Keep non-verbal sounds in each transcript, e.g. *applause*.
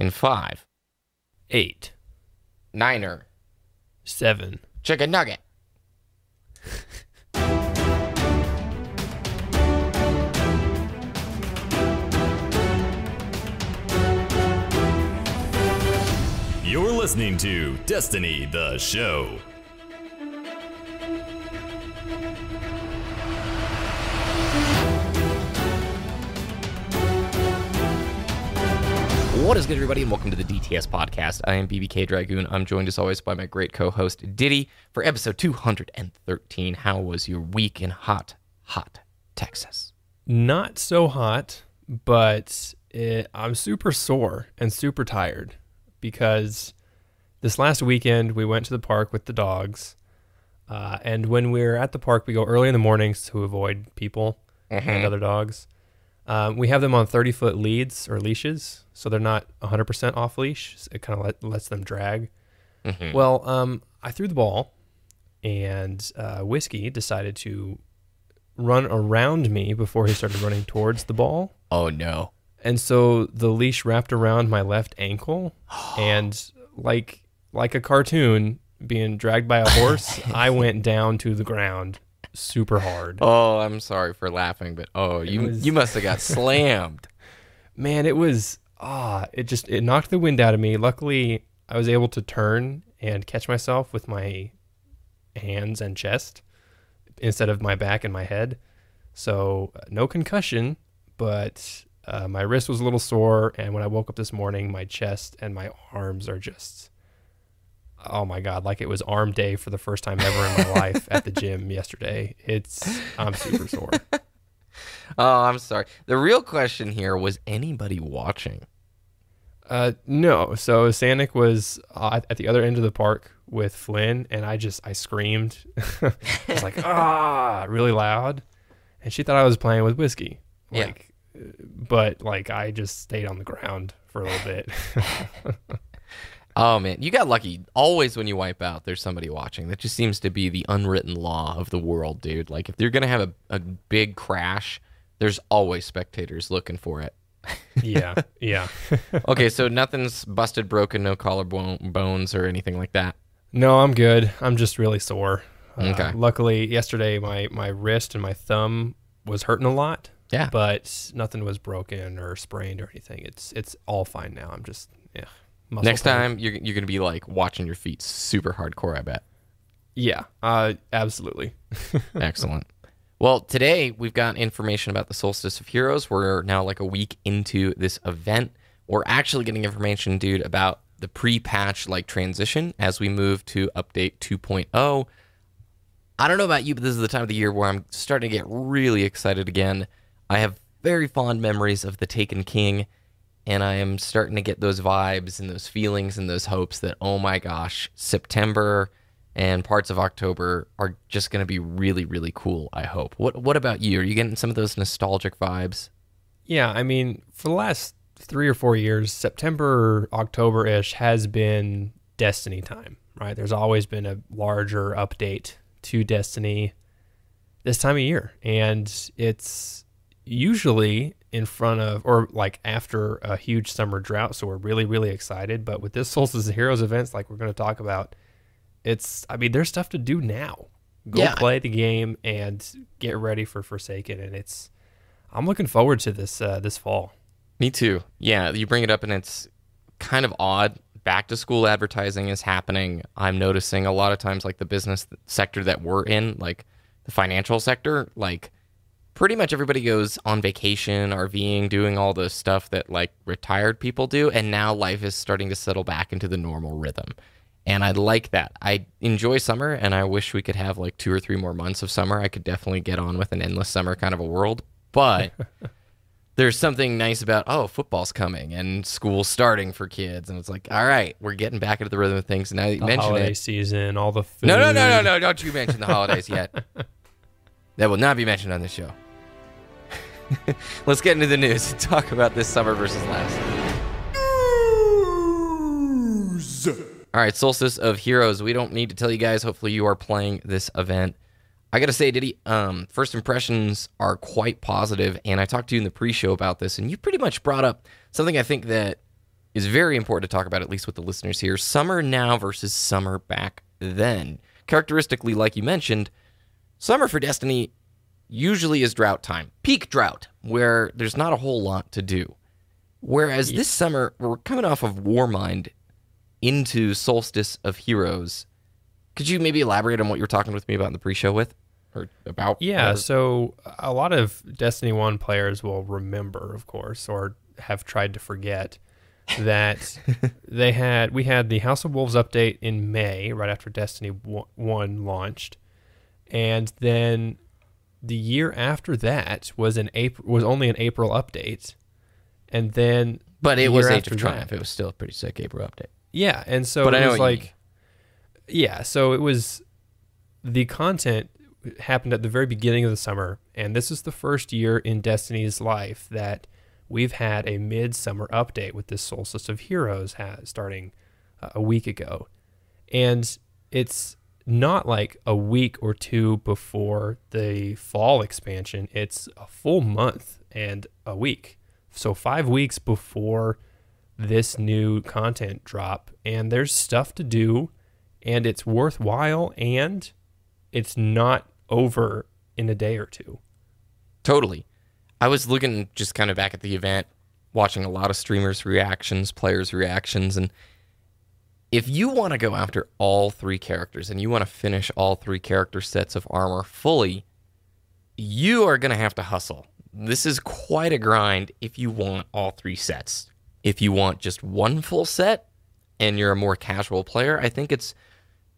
In five, Eight. Niner, Seven. chicken nugget. You're listening to Destiny the Show. What is good, everybody, and welcome to the DTS podcast. I am BBK Dragoon. I'm joined as always by my great co-host Diddy for episode 213. How was your week in hot, hot Texas? Not so hot, but it, I'm super sore and super tired because this last weekend we went to the park with the dogs. Uh, and when we're at the park, we go early in the mornings to avoid people and other dogs. Um, we have them on 30 foot leads or leashes, so they're not 100% off leash. It kind of let, lets them drag. Well, um, I threw the ball, and uh, Whiskey decided to run around me before he started running towards the ball. *laughs* Oh no. And so the leash wrapped around my left ankle, *gasps* and like like a cartoon being dragged by a horse, *laughs* I went down to the ground super hard. Oh, I'm sorry for laughing, but oh, you was- you must have got *laughs* slammed. Man, it was ah, it just it knocked the wind out of me. Luckily, I was able to turn and catch myself with my hands and chest instead of my back and my head. So no concussion, but uh, my wrist was a little sore, and when I woke up this morning, my chest and my arms are just oh my god, like it was arm day for the first time ever in my *laughs* life at the gym yesterday. It's I'm super sore. *laughs* Oh, I'm sorry. The real question here was anybody watching? Uh, no. So Sanic was uh, at the other end of the park with Flynn, and I just I screamed. *laughs* I was like ah, really loud, and she thought I was playing with whiskey. Yeah. Like, uh, but like I just stayed on the ground for a little bit. Oh man, you got lucky. Always when you wipe out, there's somebody watching. That just seems to be the unwritten law of the world, dude. Like if you're gonna have a, a big crash, there's always spectators looking for it. yeah, *laughs* yeah. Okay, so nothing's busted, broken, no collarbone bones or anything like that. no, I'm good. I'm just really sore. Uh, Okay. Luckily, yesterday my my wrist and my thumb was hurting a lot. Yeah. But nothing was broken or sprained or anything. It's it's all fine now. I'm just yeah. Next pain. time you're you're gonna be like watching your feet super hardcore. I bet. Yeah, uh, absolutely. *laughs* Excellent. Well, today we've got information about the Solstice of Heroes. We're now like a week into this event. We're actually getting information, dude, about the pre-patch like transition as we move to update 2.0. I don't know about you, but this is the time of the year where I'm starting to get really excited again. I have very fond memories of the Taken King, and I am starting to get those vibes and those feelings and those hopes that, oh my gosh, September and parts of October are just going to be really, really cool, I hope. What, what about you? Are you getting some of those nostalgic vibes? Yeah, I mean, for the last three or four years, September, October ish has been Destiny time, right? There's always been a larger update to Destiny this time of year. And it's usually in front of or like after a huge summer drought. So we're really, really excited. But with this Solstice of Heroes events, like we're going to talk about, it's, I mean, there's stuff to do now. Go Yeah. play the game and get ready for Forsaken. And it's, I'm looking forward to this uh, this fall. Me too. Yeah, you bring it up, and it's kind of odd. Back to school advertising is happening. I'm noticing a lot of times, like the business sector that we're in, like the financial sector, like pretty much everybody goes on vacation, RVing, doing all the stuff that like retired people do. And now life is starting to settle back into the normal rhythm. And I like that. I enjoy summer, and I wish we could have like two or three more months of summer. I could definitely get on with an endless summer kind of a world. But *laughs* there's something nice about oh football's coming and school's starting for kids and it's like all right we're getting back into the rhythm of things and now you The mention holiday it season, all the food. no no no no no don't you mention the holidays yet *laughs* that will not be mentioned on this show *laughs* let's get into the news and talk about this summer versus last all right solstice of heroes we don't need to tell you guys hopefully you are playing this event I gotta say, Diddy, um, first impressions are quite positive, and I talked to you in the pre-show about this, and you pretty much brought up something I think that is very important to talk about, at least with the listeners here. Summer now versus summer back then. Characteristically, like you mentioned, summer for Destiny usually is drought time, peak drought, where there's not a whole lot to do. Whereas this summer, we're coming off of Warmind into Solstice of Heroes. Could you maybe elaborate on what you were talking with me about in the pre-show with, or about? Yeah, or- so a lot of Destiny 1 players will remember, of course, or have tried to forget *laughs* that they had we had the House of Wolves update in May, right after Destiny 1 launched. And then the year after that was an April was only an April update. And then but it the was Age after of that- It was still a pretty sick April update. Yeah, and so But I it know was like, yeah, so it was the content happened at the very beginning of the summer, and this is the first year in Destiny's life that we've had a midsummer update with this Solstice of Heroes ha- starting uh, a week ago, and it's not like a week or two before the fall expansion. It's a full month and a week, so five weeks before this new content drop and there's stuff to do and it's worthwhile and it's not over in a day or two. Totally. I was looking just kind of back at the event, watching a lot of streamers' reactions, players' reactions, and if you want to go after all three characters and you want to finish all three character sets of armor fully, you are going to have to hustle. This is quite a grind if you want all three sets. If you want just one full set and you're a more casual player, I think it's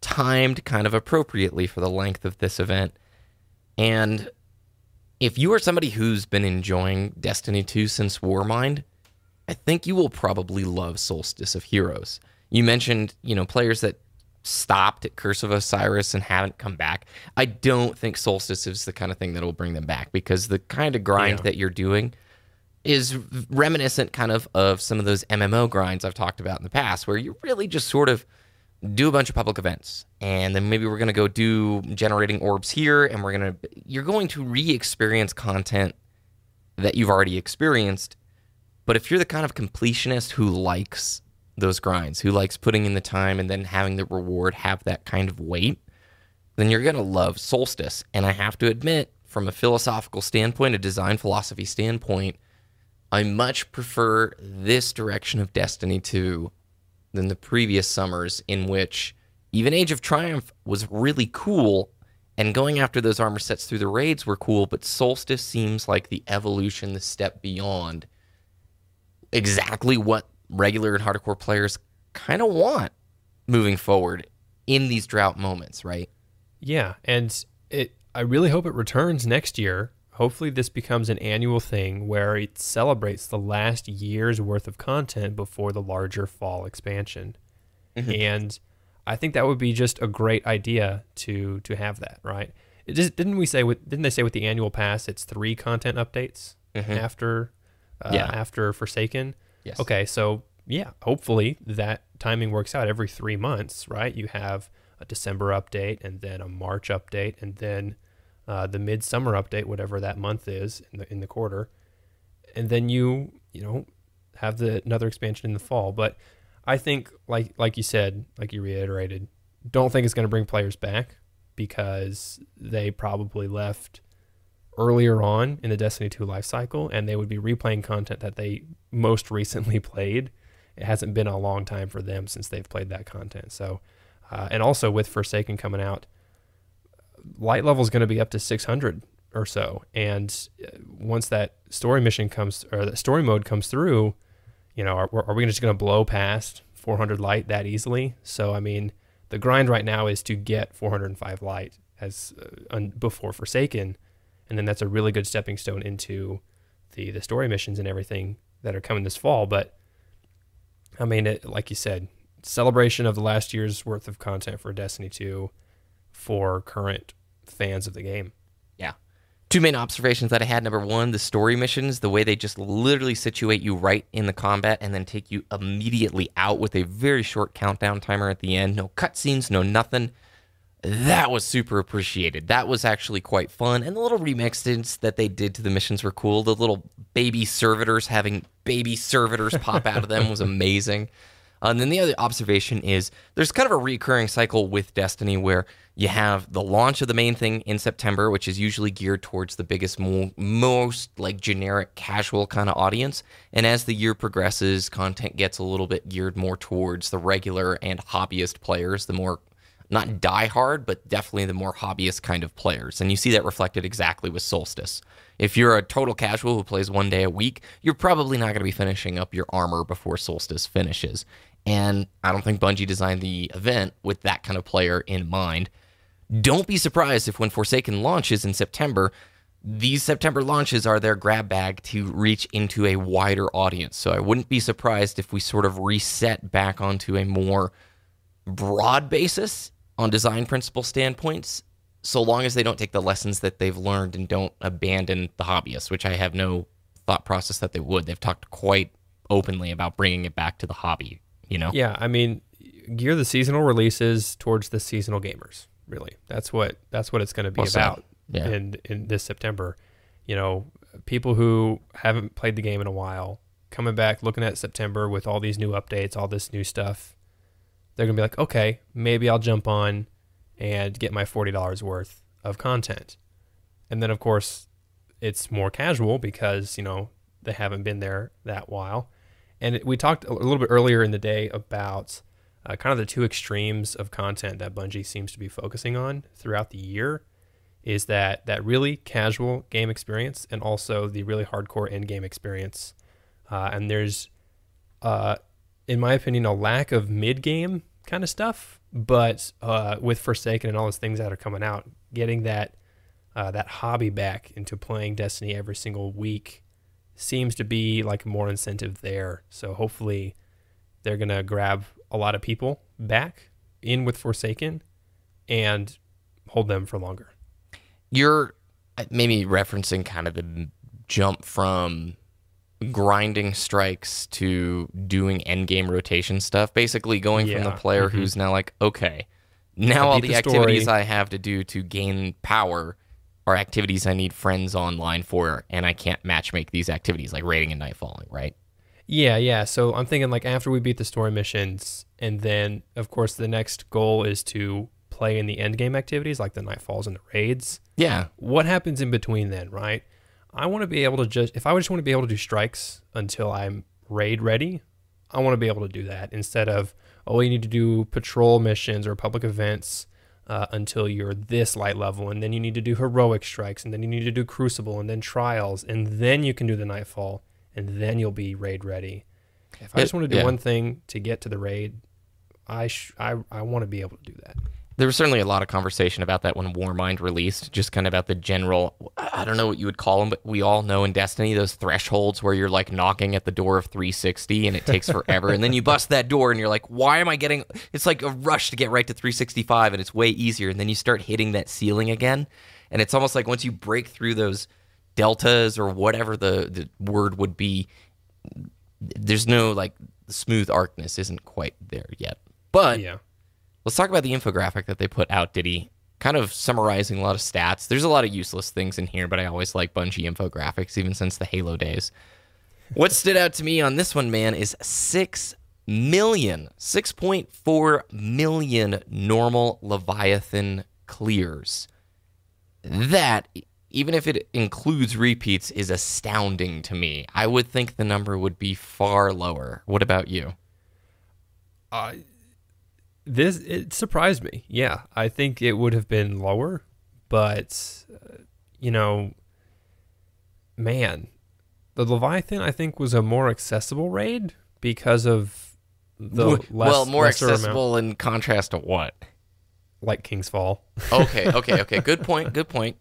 timed kind of appropriately for the length of this event. And if you are somebody who's been enjoying Destiny 2 since Warmind, I think you will probably love Solstice of Heroes. You mentioned, you know, players that stopped at Curse of Osiris and haven't come back. I don't think Solstice is the kind of thing that will bring them back because the kind of grind Yeah. that you're doing is reminiscent kind of of some of those MMO grinds I've talked about in the past where you really just sort of do a bunch of public events and then maybe we're going to go do generating orbs here and we're going to you're going to re-experience content that you've already experienced but if you're the kind of completionist who likes those grinds who likes putting in the time and then having the reward have that kind of weight then you're going to love solstice. And i have to admit from a philosophical standpoint a design philosophy standpoint i much prefer this direction of destiny 2 than the previous summers in which even Age of Triumph was really cool and going after those armor sets through the raids were cool, but Solstice seems like the evolution, the step beyond exactly what regular and hardcore players kind of want moving forward in these drought moments, right? Yeah, and it I really hope it returns next year. Hopefully this becomes an annual thing where it celebrates the last year's worth of content before the larger fall expansion. And I think that would be just a great idea to to have that, right? It just, didn't we say with didn't they say with the annual pass it's 3 content updates after uh, Yeah. after Forsaken? Yes. Okay, so yeah, hopefully that timing works out every three months, right? You have a December update and then a March update and then uh, the midsummer update, whatever that month is in the in the quarter, and then you you know have the another expansion in the fall. But I think like like you said, like you reiterated, don't think it's going to bring players back because they probably left earlier on in the Destiny 2 life cycle and they would be replaying content that they most recently *laughs* played. It hasn't been a long time for them since they've played that content. So, uh, and also with Forsaken coming out, light level is going to be up to 600 or so. And uh, once that story mission comes or the story mode comes through, you know, are, are we just going to blow past 400 light that easily? So, I mean, the grind right now is to get 405 light as uh, un, before Forsaken, and then that's a really good stepping stone into the the story missions and everything that are coming this fall. But I mean, it, like you said, celebration of the last year's worth of content for Destiny 2 for current fans of the game. Yeah. Two main observations that I had. Number one, the story missions, the way they just literally situate you right in the combat and then take you immediately out with a very short countdown timer at the end. No cutscenes, no nothing. That was super appreciated. That was actually quite fun. And the little remixes that they did to the missions were cool. The little baby servitors having baby servitors pop out of them was amazing. Uh, and then the other observation is there's kind of a recurring cycle with Destiny where you have the launch of the main thing in September, which is usually geared towards the biggest, mo- most like generic, casual kind of audience. And as the year progresses, content gets a little bit geared more towards the regular and hobbyist players, the more not die hard, but definitely the more hobbyist kind of players. And you see that reflected exactly with Solstice. If you're a total casual who plays one day a week, you're probably not going to be finishing up your armor before Solstice finishes. And I don't think Bungie designed the event with that kind of player in mind. Don't be surprised if when Forsaken launches in September, these September launches are their grab bag to reach into a wider audience. So I wouldn't be surprised if we sort of reset back onto a more broad basis on design principle standpoints, so long as they don't take the lessons that they've learned and don't abandon the hobbyists, which I have no thought process that they would. They've talked quite openly about bringing it back to the hobby, you know? Yeah, I mean, gear the seasonal releases towards the seasonal gamers. Really, that's what that's what it's going to be Well about Yeah. in in this September. You know, people who haven't played the game in a while coming back, looking at September with all these new updates, all this new stuff. They're gonna be like, okay, maybe I'll jump on and get my forty dollars worth of content. And then, of course, it's more casual because you know they haven't been there that while. And we talked a little bit earlier in the day about uh, kind of the two extremes of content that Bungie seems to be focusing on throughout the year. Is that that really casual game experience and also the really hardcore end game experience? Uh, and there's, uh, in my opinion, a lack of mid game kind of stuff. But uh, with Forsaken and all those things that are coming out, getting that uh, that hobby back into playing Destiny every single week seems to be like more incentive there. So hopefully they're gonna grab a lot of people back in with Forsaken and hold them for longer. You're uh, maybe referencing kind of the jump from grinding strikes to doing end game rotation stuff. Basically, going from the Yeah. player Mhm. who's now like, okay, now all the the activities. I have to do to gain power are activities I need friends online for, and I can't matchmake these activities like raiding and nightfalling, right? Yeah, yeah. So I'm thinking like after we beat the story missions, and then of course the next goal is to play in the end game activities like the nightfalls and the raids. Yeah, What happens in between then, right? I want to be able to just if I just want to be able to do strikes until I'm raid ready, I want to be able to do that instead of oh you need to do patrol missions or public events uh, until you're this light level, and then you need to do heroic strikes, and then you need to do crucible, and then trials, and then you can do the nightfall, and then you'll be raid ready. If I just want to do yeah. one thing to get to the raid, I sh- I I want to be able to do that. There was certainly a lot of conversation about that when Warmind released, just kind of about the general, I don't know what you would call them, but we all know in Destiny those thresholds where you're like knocking at the door of 360 and it takes forever. and then you bust that door and you're like, why am I getting, it's like a rush to get right to 365 and it's way easier. And then you start hitting that ceiling again. And it's almost like once you break through those deltas or whatever the, the word would be, there's no like smooth arcness isn't quite there yet. But Yeah. Let's talk about the infographic that they put out, Diddy. Kind of summarizing a lot of stats. There's a lot of useless things in here, but I always like Bungie infographics, even since the Halo days. What stood out to me on this one, man, is 6 million, 6.4 million normal Leviathan clears. That, even if it includes repeats, is astounding to me. I would think the number would be far lower. What about you? Uh, this it surprised me. Yeah, I think it would have been lower, but uh, you know, man, the Leviathan I think was a more accessible raid because of the less, well, more lesser amount, accessible in contrast to what? like King's Fall. Okay, *laughs* okay, okay. Good point. Good point.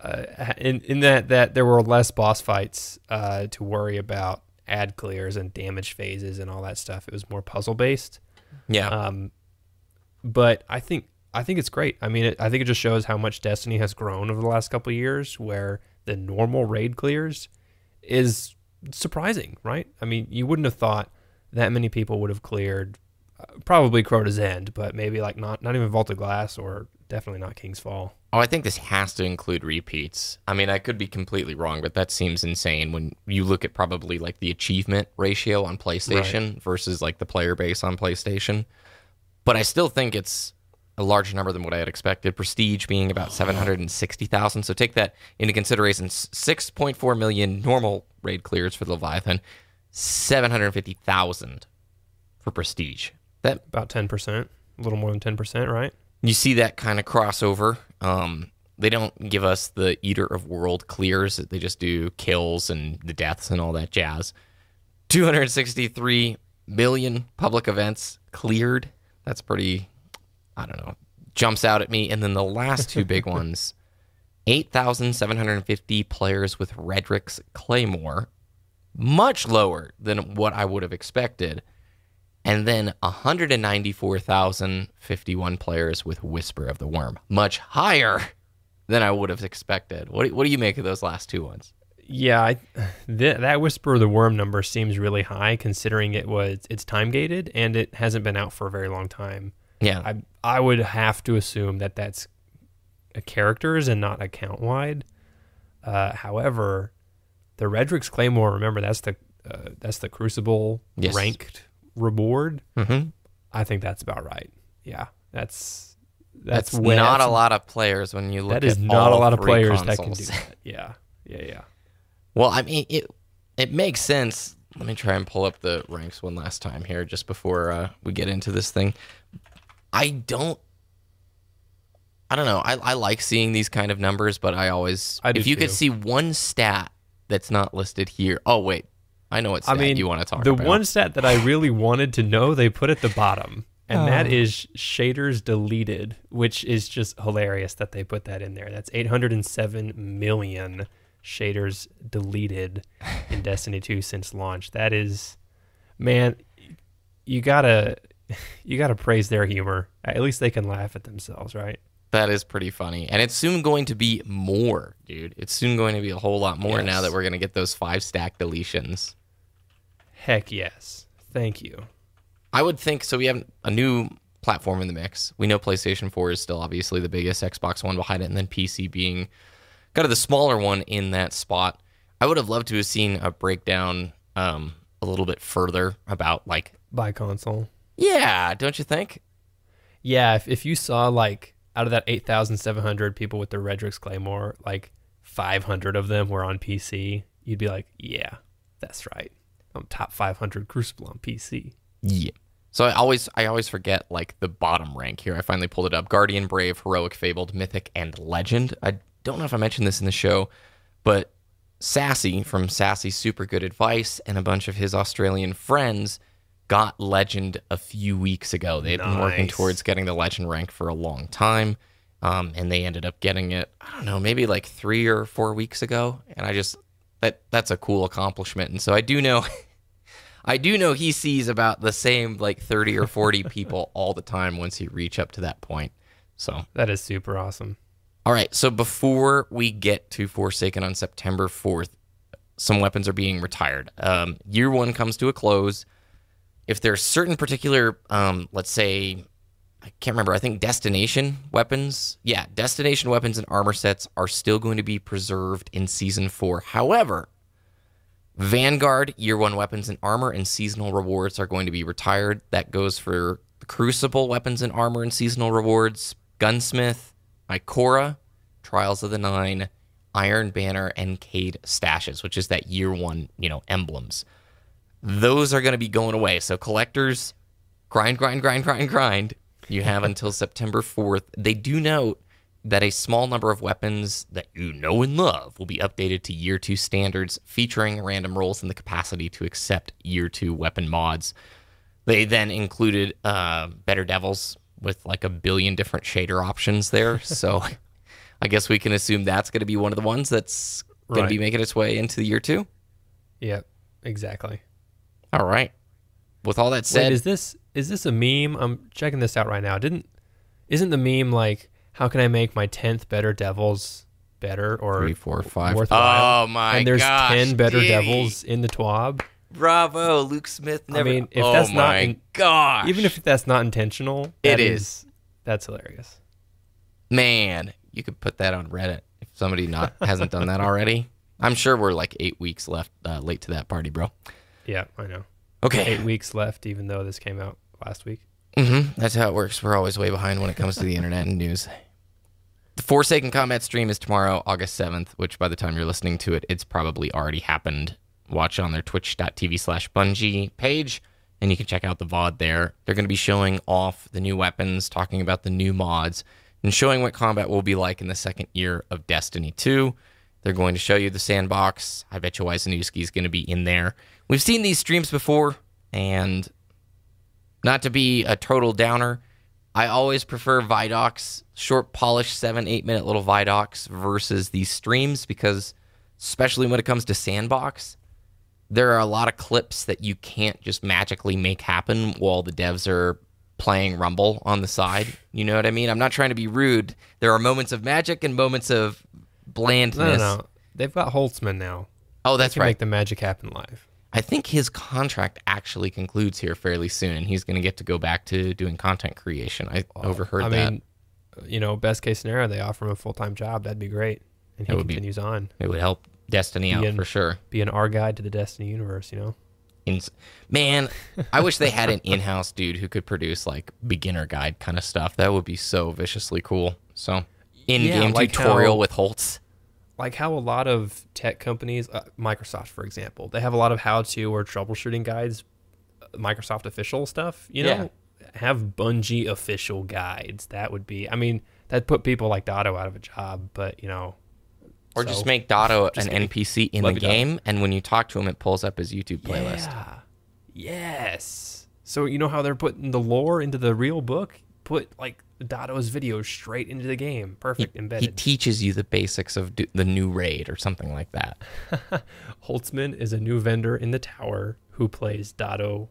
Uh, in in that that there were less boss fights uh, to worry about ad clears and damage phases and all that stuff. It was more puzzle based. Yeah. Um, but I think I think it's great. I mean, it, I think it just shows how much Destiny has grown over the last couple years, where the normal raid clears is surprising, right? I mean, you wouldn't have thought that many people would have cleared probably Crota's End, but maybe like not not even Vault of Glass or definitely not King's Fall. Oh, I think this has to include repeats. I mean, I could be completely wrong, but that seems insane when you look at probably like the achievement ratio on PlayStation versus like the player base on PlayStation. But I still think it's a larger number than what I had expected. Prestige being about *sighs* 760,000. So take that into consideration. 6.4 million normal raid clears for the Leviathan, 750,000 for Prestige. That About ten percent, a little more than ten percent, right? You see that kind of crossover. Um, they don't give us the Eater of World clears; they just do kills and the deaths and all that jazz. Two hundred sixty-three million public events cleared. That's pretty. I don't know. Jumps out at me. And then the last two big *laughs* ones: eight thousand seven hundred fifty players with Redrix's Claymore, much lower than what I would have expected and then 194,051 players with Whisper of the Worm, much higher than I would have expected. What do, what do you make of those last two ones? Yeah, I, *sighs* th- that Whisper of the Worm number seems really high considering it was it's time gated and it hasn't been out for a very long time. Yeah, I I would have to assume that that's a characters and not account wide. Uh, however, the Redrix's Claymore, remember that's the uh, that's the Crucible Yes. ranked reward. hmm I think that's about right. Yeah, that's that's, that's, way- not that's- a lot of players when you look. That is at not a lot of players that can do that. Yeah, yeah, yeah. Well, I mean, it it makes sense. Let me try and pull up the ranks one last time here, just before uh, we get into this thing. I don't. I don't know. I, I like seeing these kind of numbers, but I always, I if you could see one stat that's not listed here. Oh wait, I know what I mean, you want to talk the about. The one stat that I really wanted to know, they put at the bottom, and that Oh. is shaders deleted, which is just hilarious that they put that in there. That's 807 million shaders deleted in Destiny 2 since launch. That is, man, you gotta, you gotta praise their humor. At least they can laugh at themselves, right? That is pretty funny. And it's soon going to be more, dude. It's soon going to be a whole lot more now that we're going to get those five stack deletions. Heck yes. Thank you. I would think so. We have a new platform in the mix. We know PlayStation 4 is still obviously the biggest, Xbox One behind it, and then PC being kind of the smaller one in that spot. I would have loved to have seen a breakdown um, a little bit further about, like, By console. yeah, don't you think? Yeah, if, if you saw like out of that 8,700 people with the Redrix's Claymore, like 500 of them were on PC, you'd be like, yeah, that's right. I'm top 500 Crucible on PC. Yeah. So I always I always forget like the bottom rank here. I finally pulled it up. Guardian, Brave, Heroic, Fabled, Mythic, and Legend. I don't know if I mentioned this in the show, but Sassy from Sassy Super Good Advice and a bunch of his Australian friends got Legend a few weeks ago. They've been working towards getting the Legend rank for a long time. Um, and they ended up getting it, I don't know, maybe like three or four weeks ago. And I just that that's a cool accomplishment. And so I do know *laughs* I do know he sees about the same like 30 or 40 *laughs* people all the time once you reach up to that point. So, That is super awesome. all right. So before we get to Forsaken on September 4th, some weapons are being retired. Um, year one comes to a close. If there's certain particular, um, let's say, I can't remember, I think destination weapons. Yeah, destination weapons and armor sets are still going to be preserved in season four. However, Vanguard year one weapons and armor and seasonal rewards are going to be retired. That goes for Crucible weapons and armor and seasonal rewards, Gunsmith, Ikora, Trials of the Nine, Iron Banner, and Cayde stashes, which is that year one, you know, emblems. Those are going to be going away. So collectors, grind, grind, grind, grind, grind. You have until September 4th. They do note that a small number of weapons that you know and love will be updated to year two standards, featuring random rolls and the capacity to accept year two weapon mods. They then included uh, Better Devils with like a billion different shader options there. *laughs* So I guess we can assume that's going to be one of the ones that's going Right. to be making its way into the year two. Yep, exactly. All right. With all that Wait, said, is this is this a meme? I'm checking this out right now. Didn't isn't the meme like how can I make my 10th Better Devils better or three, four, five. worthwhile? Oh my god. and there's gosh, 10 better Diddy. devils in the TWAB. Bravo, Luke Smith. I mean, if oh that's not my in- gosh, Even if that's not intentional, it is. that is. That's hilarious. man, you could put that on Reddit if somebody not hasn't done that already. I'm sure we're like eight weeks left uh, late to that party, bro. Yeah, I know. Okay, Eight weeks left, even though this came out last week. hmm That's how it works. We're always way behind when it comes to the internet and news. The Forsaken Combat stream is tomorrow, August 7th, which by the time you're listening to it, it's probably already happened. Watch on their twitch.tv slash Bungie page, and you can check out the VOD there. They're going to be showing off the new weapons, talking about the new mods, and showing what combat will be like in the second year of Destiny 2. They're going to show you the sandbox. I bet you Wyzanowski is going to be in there. We've seen these streams before, and not to be a total downer, I always prefer Vidocs, short, polished, seven, eight minute little Vidocs versus these streams because, especially when it comes to Sandbox, there are a lot of clips that you can't just magically make happen while the devs are playing Rumble on the side. You know what I mean? I'm not trying to be rude. There are moments of magic and moments of blandness. no, no. They've got Holtzman now. Oh, They that's can right. make the magic happen live. I think his contract actually concludes here fairly soon, and he's going to get to go back to doing content creation. I overheard I that. mean, uh, you know, best case scenario, they offer him a full time job. That'd be great, and he would be- continues on. it would help Destiny out Ian. for sure. Be an R guide to the Destiny universe. You know. Ins- Man, I wish they had an in-house dude who could produce like beginner guide kind of stuff. That would be so viciously cool. So, in-game like tutorial how- with Holtz. Like how a lot of tech companies, uh, Microsoft for example, they have a lot of how-to or troubleshooting guides, uh, Microsoft official stuff. You know, have Bungie official guides. That would be. I mean, that put people like Datto out of a job, but you know, Or so- *laughs* just make Datto Just an kidding. NPC in Love the you, Datto. game, and when you talk to him, it pulls up his YouTube playlist. Yeah. Yes. So you know how they're putting the lore into the real book? Put like Datto's videos straight into the game. Perfect, He embedded. teaches you the basics of do- the new raid or something like that. *laughs* Holtzman is a new vendor in the tower who plays Dotto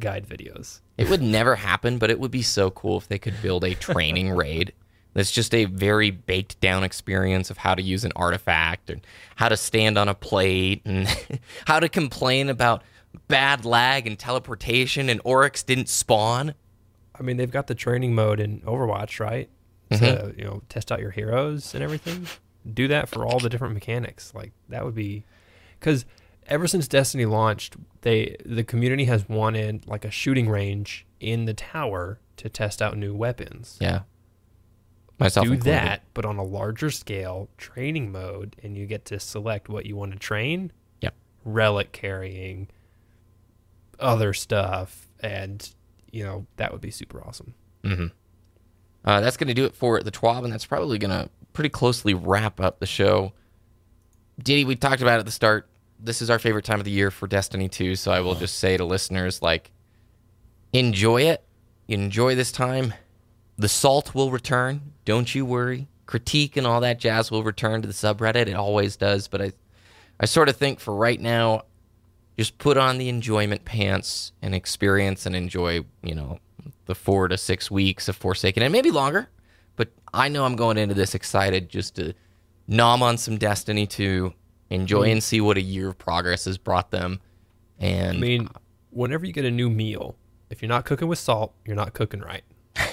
guide videos. It would never happen, but it would be so cool if they could build a training *laughs* raid that's just a very baked down experience of how to use an artifact and how to stand on a plate and *laughs* how to complain about bad lag and teleportation and Oryx didn't spawn. I mean, they've got the training mode in Overwatch, right? To mm-hmm. you know, test out your heroes and everything. Do that for all the different mechanics. Like that would be, because ever since Destiny launched, they the community has wanted like a shooting range in the tower to test out new weapons. Yeah. Myself Do included. that, but on a larger scale, training mode, and you get to select what you want to train. Yep. Relic carrying, other stuff, and you know that would be super awesome. Uh, that's going to do it for the TWAB, and that's probably going to pretty closely wrap up the show. Diddy, we talked about at the start. This is our favorite time of the year for Destiny 2, so I will just say to listeners, like, enjoy it. Enjoy this time. The salt will return. Don't you worry. Critique and all that jazz will return to the subreddit. It always does. But I, I sort of think for right now, just put on the enjoyment pants and experience and enjoy, you know, the four to six weeks of Forsaken and maybe longer. But I know I'm going into this excited just to nom on some Destiny 2, enjoy mm-hmm. and see what a year of progress has brought them. And I mean, whenever you get a new meal, if you're not cooking with salt, you're not cooking right.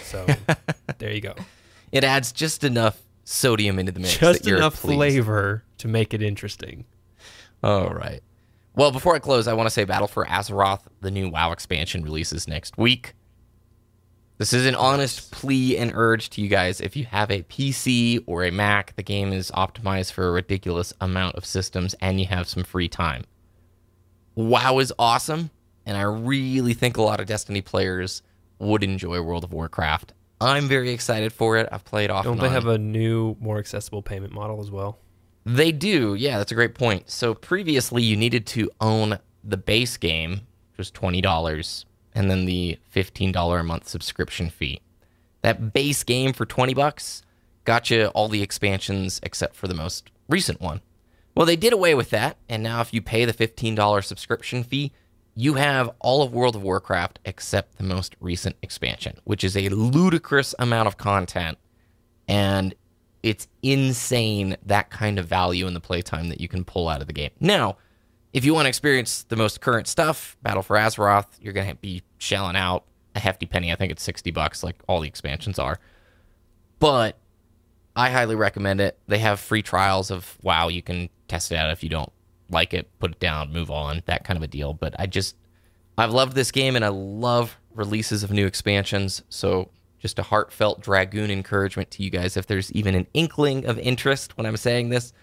So *laughs* there you go. it adds just enough sodium into the mix. Just enough flavor to make it interesting. All right. Well, before I close, I want to say Battle for Azeroth, the new WoW expansion, releases next week. This is an honest plea and urge to you guys. If you have a PC or a Mac, the game is optimized for a ridiculous amount of systems and you have some free time. WoW is awesome, and I really think a lot of Destiny players would enjoy World of Warcraft. I'm very excited for it. I've played off. Don't they on. have a new, more accessible payment model as well? They do. Yeah, that's a great point. So previously, you needed to own the base game, which was twenty dollars, and then the fifteen dollar a month subscription fee. That base game for twenty bucks got you all the expansions except for the most recent one. Well, they did away with that, and now if you pay the fifteen dollar subscription fee, you have all of World of Warcraft except the most recent expansion, which is a ludicrous amount of content and it's insane that kind of value in the playtime that you can pull out of the game. Now, if you want to experience the most current stuff, Battle for Azeroth, you're going to be shelling out a hefty penny. I think it's 60 bucks, like all the expansions are. But I highly recommend it. They have free trials of WoW. You can test it out if you don't like it, put it down, move on, that kind of a deal. But I just, I've loved this game and I love releases of new expansions. So just a heartfelt Dragoon encouragement to you guys. If there's even an inkling of interest when I'm saying this,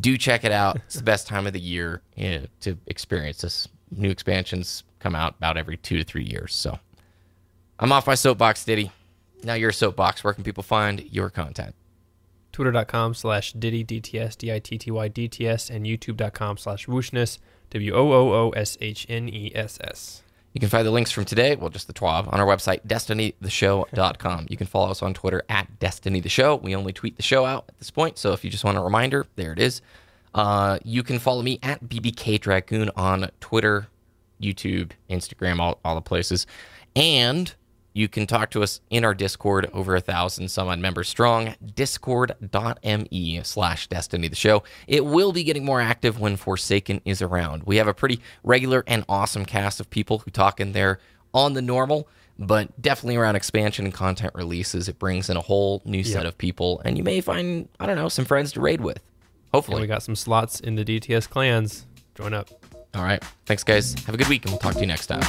do check it out. It's the best time of the year you know, to experience this. New expansions come out about every two to three years. So I'm off my soapbox, Diddy. Now your soapbox. Where can people find your content? Twitter.com slash Diddy DTS, D I T T Y DTS, and YouTube.com slash Wooshness, W O O S H N E S S. You can find the links from today, well, just the TWAB, on our website, destinytheshow.com. You can follow us on Twitter at Destiny the Show. We only tweet the show out at this point, so if you just want a reminder, there it is. Uh, you can follow me at BBK Dragoon on Twitter, YouTube, Instagram, all, all the places. And you can talk to us in our Discord, over a thousand some odd members strong, discord.me slash destiny the show. It will be getting more active when Forsaken is around. We have a pretty regular and awesome cast of people who talk in there on the normal, but definitely around expansion and content releases. It brings in a whole new set of people, and you may find, I don't know, some friends to raid with. And Hopefully. we got some slots in the DTS clans. Join up. All right. Thanks, guys. Have a good week, and we'll talk to you next time.